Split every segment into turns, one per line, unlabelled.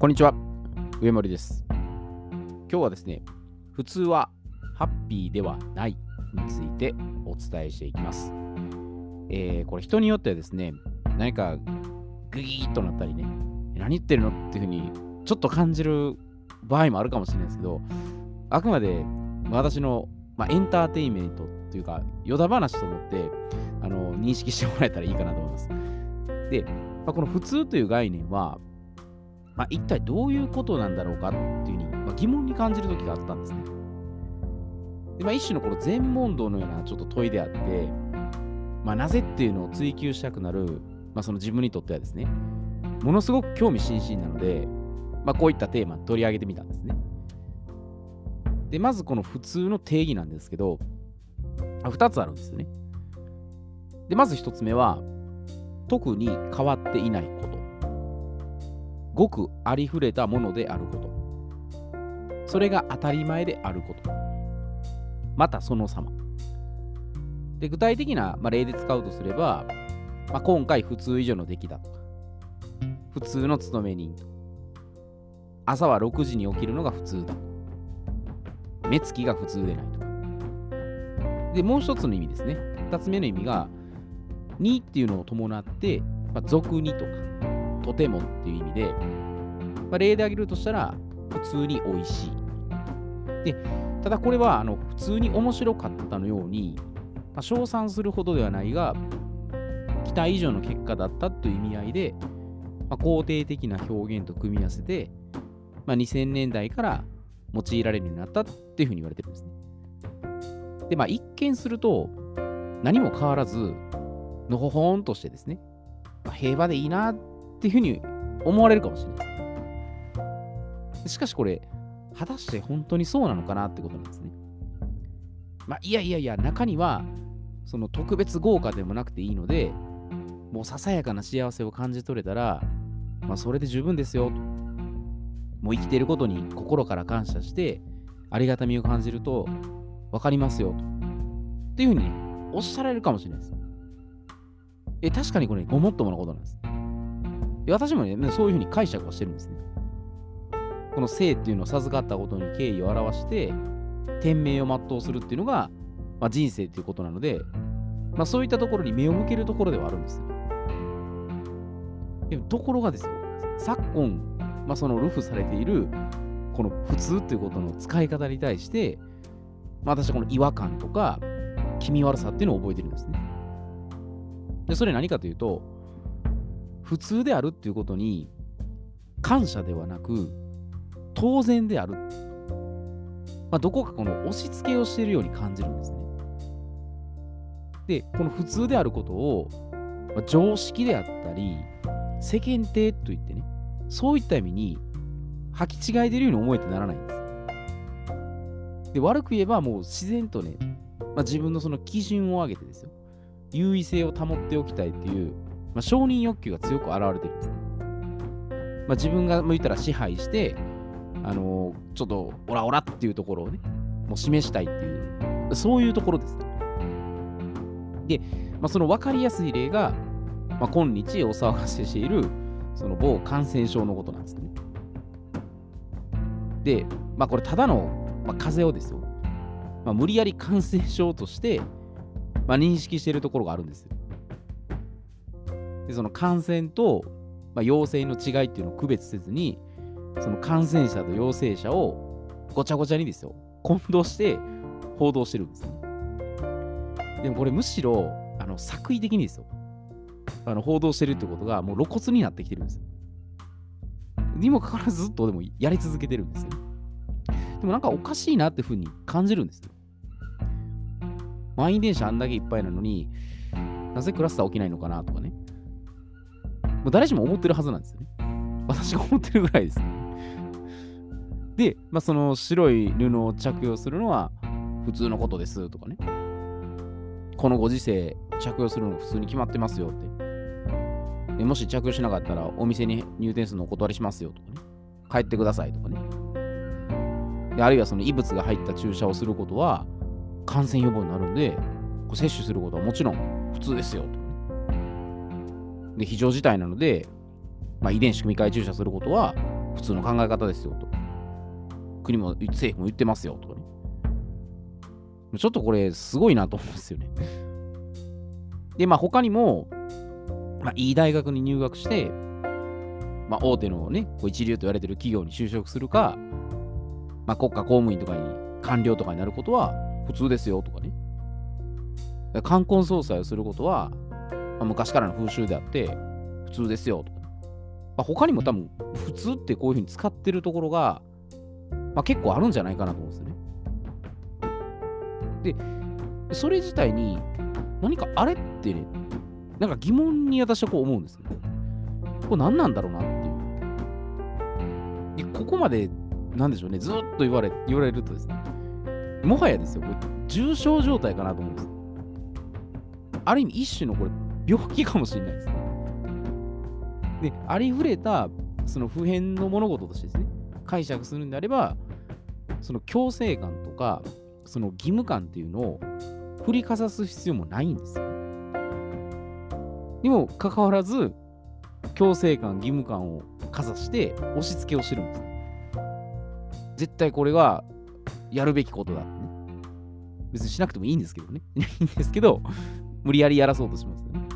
こんにちは、上森です。今日はですね、普通はハッピーではないについてお伝えしていきます。えーこれ人によってはですね、何かグギーッとなったりね、何言ってるのっていうふうにちょっと感じる場合もあるかもしれないですけど、あくまで私の、まあ、エンターテインメントっていうか、余談話と思ってあの認識してもらえたらいいかなと思います。で、まあ、この普通という概念は、まあ、一体どういうことなんだろうかっていうふうに、まあ、疑問に感じる時があったんですね。でまあ、一種のこの全問答のようなちょっと問いであって、まあ、なぜっていうのを追求したくなる、まあ、その自分にとってはですね、ものすごく興味津々なので、まあ、こういったテーマ取り上げてみたんですね。で、まずこの普通の定義なんですけど、2つあるんですよね。で、まず1つ目は、特に変わっていないこと。ごくありふれたものであること。それが当たり前であること。またその様。で具体的な、まあ、例で使うとすれば、まあ、今回普通以上の出来だとか、普通の勤め人。朝は6時に起きるのが普通だ。目つきが普通でないとか。で、もう一つの意味ですね。二つ目の意味が、にっていうのを伴って、まあ、俗にとか、とてもっていう意味で、まあ、例で挙げるとしたら、普通に美味しい。で、ただこれはあの普通に面白かったのように、まあ、称賛するほどではないが、期待以上の結果だったという意味合いで、まあ、肯定的な表現と組み合わせて、まあ、2000年代から用いられるようになったっていうふうに言われてるんですね。で、まあ、一見すると、何も変わらず、のほほんとしてですね、まあ、平和でいいなっていうふうに思われるかもしれない。しかしこれ、果たして本当にそうなのかなってことなんですね。まあ、いやいやいや、中には、その特別豪華でもなくていいので、もうささやかな幸せを感じ取れたら、まあ、それで十分ですよ。もう生きていることに心から感謝して、ありがたみを感じると、分かりますよ。っていうふうにね、おっしゃられるかもしれないです。え、確かにこれ、ごもっともなことなんです。私もね、そういうふうに解釈をしてるんですね。この生っていうのを授かったことに敬意を表して、天命を全うするっていうのが、まあ、人生っていうことなので、まあ、そういったところに目を向けるところではあるんですよ。でもところがですよ、昨今、まあ、そのルフされている、この普通っていうことの使い方に対して、まあ、私はこの違和感とか、気味悪さっていうのを覚えてるんですね。で、それ何かというと、普通であるっていうことに感謝ではなく、当然である。まあ、どこかこの押し付けをしているように感じるんですね。で、この普通であることを、まあ常識であったり、世間体といってね、そういった意味に履き違えているように思えてならないんです。で、悪く言えばもう自然とね、まあ、自分のその基準を上げてですよ、優位性を保っておきたいっていう、まあ、承認欲求が強く現れてるんですね。まあ、自分が向いたら支配して、あのーちょっとオラオラっていうところをね、もう示したいっていう、そういうところです。で、まあ、その分かりやすい例が、まあ、今日お騒がせしている、その某感染症のことなんですね。で、まあ、これただの、まあ、風邪をですよ。まあ、無理やり感染症として、まあ、認識しているところがあるんですよ。で、その感染と、まあ、陽性の違いっていうのを区別せずに、その感染者と陽性者をごちゃごちゃにですよ、混同して報道してるんですね。でもこれむしろ、あの作為的にですよ、あの報道してるってことがもう露骨になってきてるんですよ。にもかかわらずずっとでもやり続けてるんですよ。でもなんかおかしいなってふうに感じるんですよ。満員電車あんだけいっぱいなのになぜクラスター起きないのかなとかね。う誰しも思ってるはずなんですよね。私が思ってるぐらいです、ね。で、まあ、その白い布を着用するのは普通のことですとかね。このご時世、着用するのが普通に決まってますよって。でもし着用しなかったらお店に入店するのお断りしますよとかね。帰ってくださいとかね。であるいはその異物が入った注射をすることは感染予防になるんで、こう摂取することはもちろん普通ですよと。で、非常事態なので、まあ、遺伝子組み換え注射することは普通の考え方ですよと。国も政府も言ってますよとかね。ちょっとこれすごいなと思うんですよね。で、まあ他にも、まあ、いい大学に入学して、まあ、大手のね、こう一流と言われてる企業に就職するか、まあ、国家公務員とかに、官僚とかになることは普通ですよとかね。冠婚葬祭をすることは、まあ、昔からの風習であって、普通ですよとか、まあ、他にも多分、普通ってこういうふうに使ってるところが、まあ、結構あるんじゃないかなと思うんですよね。で、それ自体に何かあれってね、なんか疑問に私はこう思うんですよ、ね。これ何なんだろうなっていう。で、ここまで、なんでしょうね、ずっと言われ言われるとですね、もはやですよ、これ重症状態かなと思うんです。ある意味、一種のこれ、病気かもしれないですね。で、ありふれた、その普遍の物事としてですね、解釈するんであれば、その強制感とか、その義務感っていうのを振りかざす必要もないんですよ。にもかかわらず、強制感、義務感をかざして押し付けをしてるんです。絶対これはやるべきことだ、ね。別にしなくてもいいんですけどね。いいんですけど、無理やりやらそうとしますね。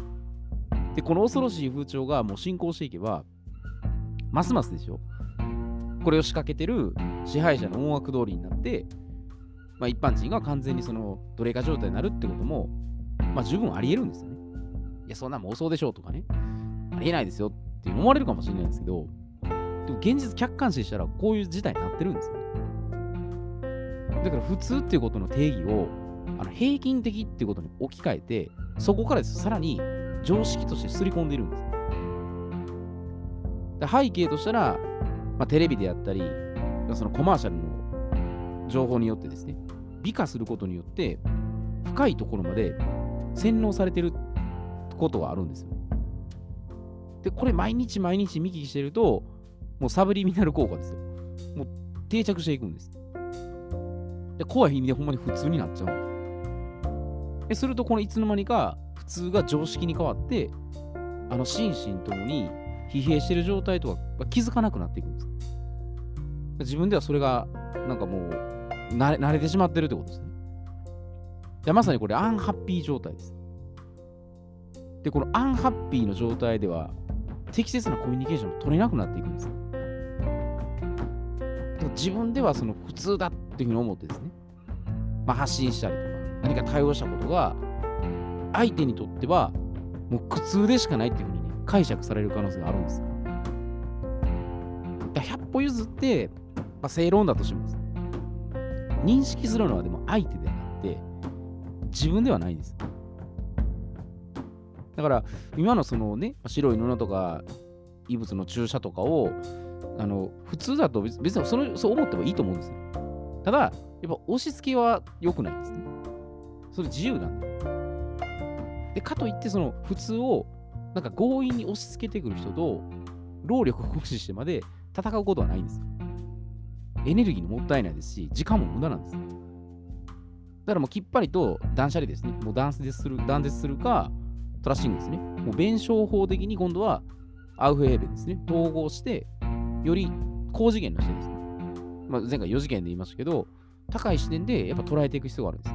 で、この恐ろしい風潮がもう進行していけば、ますますでしょ。これを仕掛けてる支配者の思惑通りになって、まあ、一般人が完全にその奴隷化状態になるってことも、まあ、十分あり得るんですよね。いや、そんな妄想でしょうとかね。ありえないですよって思われるかもしれないんですけど、でも現実客観視したらこういう事態になってるんですよね。だから普通っていうことの定義をあの平均的っていうことに置き換えて、そこからですさらに常識として刷り込んでいるんです。で背景としたら、まあ、テレビであったり、そのコマーシャルの情報によってですね、美化することによって、深いところまで洗脳されてることはあるんですよ。で、これ毎日毎日見聞きしてると、もうサブリミナル効果ですよ。もう定着していくんです。で、怖い意味でほんまに普通になっちゃうんです。ですると、このいつの間にか普通が常識に変わって、あの心身ともに疲弊してる状態とか気づかなくなっていくんです。自分ではそれがなんかもう慣れ慣れてしまってるってことですね。でまさにこれアンハッピー状態です。で、このアンハッピーの状態では適切なコミュニケーションも取れなくなっていくんです。自分ではその普通だっていうふうに思ってですね、まあ、発信したりとか、何か対応したことが、相手にとってはもう苦痛でしかないっていうふうにね、解釈される可能性があるんですよ。100歩譲って、まあ、正論だとします。認識するのはでも相手であって、自分ではないんです。だから今のそのね白い布とか異物の注射とかをあの普通だと別にそのそう思ってもいいと思うんですよ。ただやっぱ押し付けは良くないですね。それ自由なんで。でかといってその普通をなんか強引に押し付けてくる人と労力を行使してまで戦うことはないんですよ。エネルギーももったいないですし、時間も無駄なんです。だからもうきっぱりと断捨離ですね。もう断絶する断絶するか、トラッシングですね。もう弁証法的に今度はアウフヘーベンですね。統合して、より高次元の視点ですね。まあ、前回4次元で言いましたけど、高い視点でやっぱ捉えていく必要があるんです。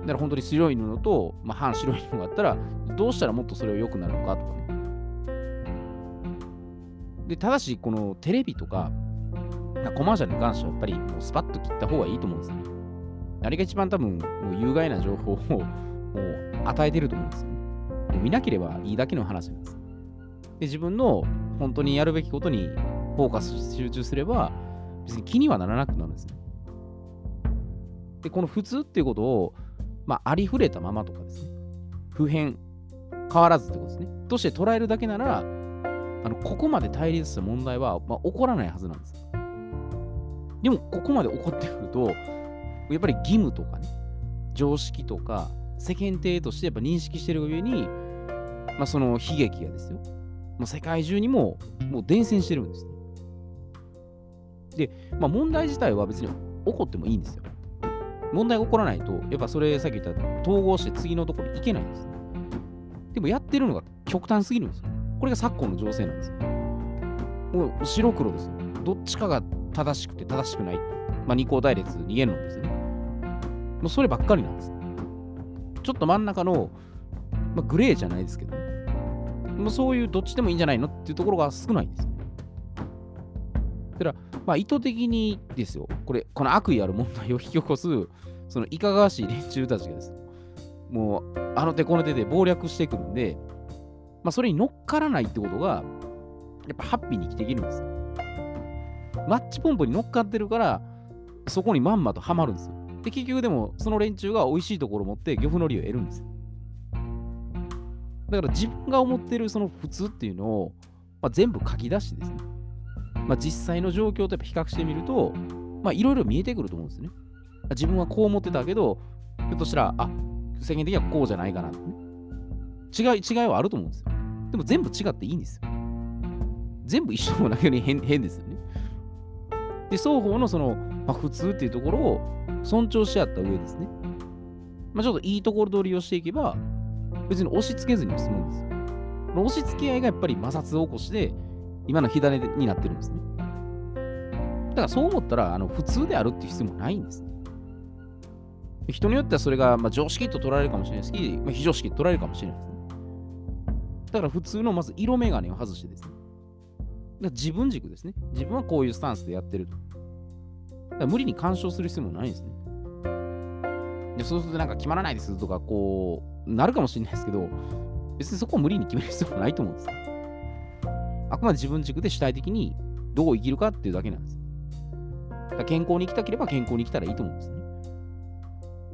だから本当に白い布と、まあ、半白い布があったら、どうしたらもっとそれを良くなるのかとかね。で、ただし、このテレビとか、コマーシャルに関してはやっぱりもうスパッと切った方がいいと思うんですよね。あれが一番多分、もう有害な情報をもう与えてると思うんですよ、ね。もう見なければいいだけの話なんです。で、自分の本当にやるべきことにフォーカス集中すれば、別に気にはならなくなるんですね。で、この普通っていうことを、まあ、ありふれたままとかですね、普遍、変わらずってことですね、として捉えるだけなら、あのここまで対立した問題は、まあ、起こらないはずなんです。でも、ここまで起こってくると、やっぱり義務とかね、常識とか、世間体としてやっぱ認識してる上に、まあ、その悲劇がですよ、もう世界中にももう伝染してるんです、ね。で、まあ、問題自体は別に起こってもいいんですよ。問題が起こらないと、やっぱそれさっき言った統合して次のところに行けないんです、でもやってるのが極端すぎるんですよ。これが昨今の情勢なんですよ。もう白黒ですよ。どっちかが正しくて正しくない。まあ、二項対立に言えるんですよね。もうそればっかりなんです。ちょっと真ん中の、まあ、グレーじゃないですけど、もうそういうどっちでもいいんじゃないのっていうところが少ないんですよ。だから、まあ、意図的にですよ、これ、この悪意ある問題を引き起こす、そのいかがわしい連中たちがですもう、あの手この手で謀略してくるんで、まあ、それに乗っからないってことが、やっぱハッピーに生きていけるんですよ。マッチポンプに乗っかってるから、そこにまんまとハマるんですよ。で、結局でも、その連中が美味しいところを持って漁夫の利を得るんですよ。だから自分が思ってるその普通っていうのを、まあ、全部書き出してですね、まあ、実際の状況とやっぱ比較してみると、まあ、いろいろ見えてくると思うんですね。自分はこう思ってたけど、ひょっとしたら、あ、世間的にはこうじゃないかなってね。違い、違いはあると思うんですよ。でも全部違っていいんですよ。全部一緒のだけに 変変ですよね。で、双方のその、まあ、普通っていうところを尊重し合った上ですね。まあ、ちょっといいところ取りをしていけば、別に押し付けずに済むんですよ。押し付け合いがやっぱり摩擦を起こして、今の火種になってるんですね。だからそう思ったら、あの普通であるって必要もないんですね。人によってはそれが、まあ、常識と取られるかもしれないし、まあ、非常識と取られるかもしれないですね。だから普通のまず色眼鏡を外してですね。自分軸ですね。自分はこういうスタンスでやってると。だから無理に干渉する必要もないんですね。でそうするとなんか決まらないですとか、こう、なるかもしれないですけど、別にそこを無理に決める必要もないと思うんですよ。あくまで自分軸で主体的にどう生きるかっていうだけなんです。だ健康に生きたければ健康に生きたらいいと思うんですね。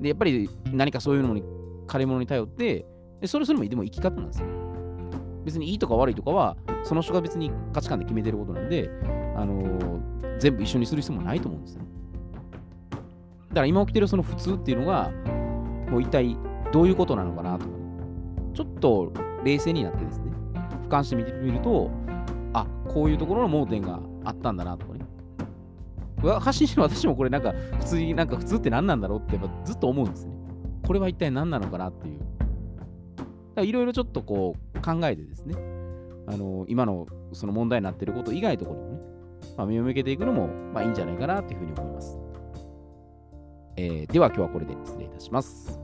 で、やっぱり何かそういうのに、枯れ物に頼って、でそれそれもでも生き方なんですよ。別にいいとか悪いとかは、その人が別に価値観で決めてることなんで、あのー、全部一緒にする必要もないと思うんですよ。だから今起きてるその普通っていうのが、もう一体どういうことなのかなとか、ちょっと冷静になってですね、俯瞰してみると、あこういうところの盲点があったんだなとかね。発信してる私もこれなんか普通になんか普通って何なんだろうってやっぱずっと思うんですね。これは一体何なのかなっていう。いろいろちょっとこう考えてですね、あの今のその問題になってること以外のところにもね、まあ、目を向けていくのもまあいいんじゃないかなというふうに思います。えー、では今日はこれで失礼いたします。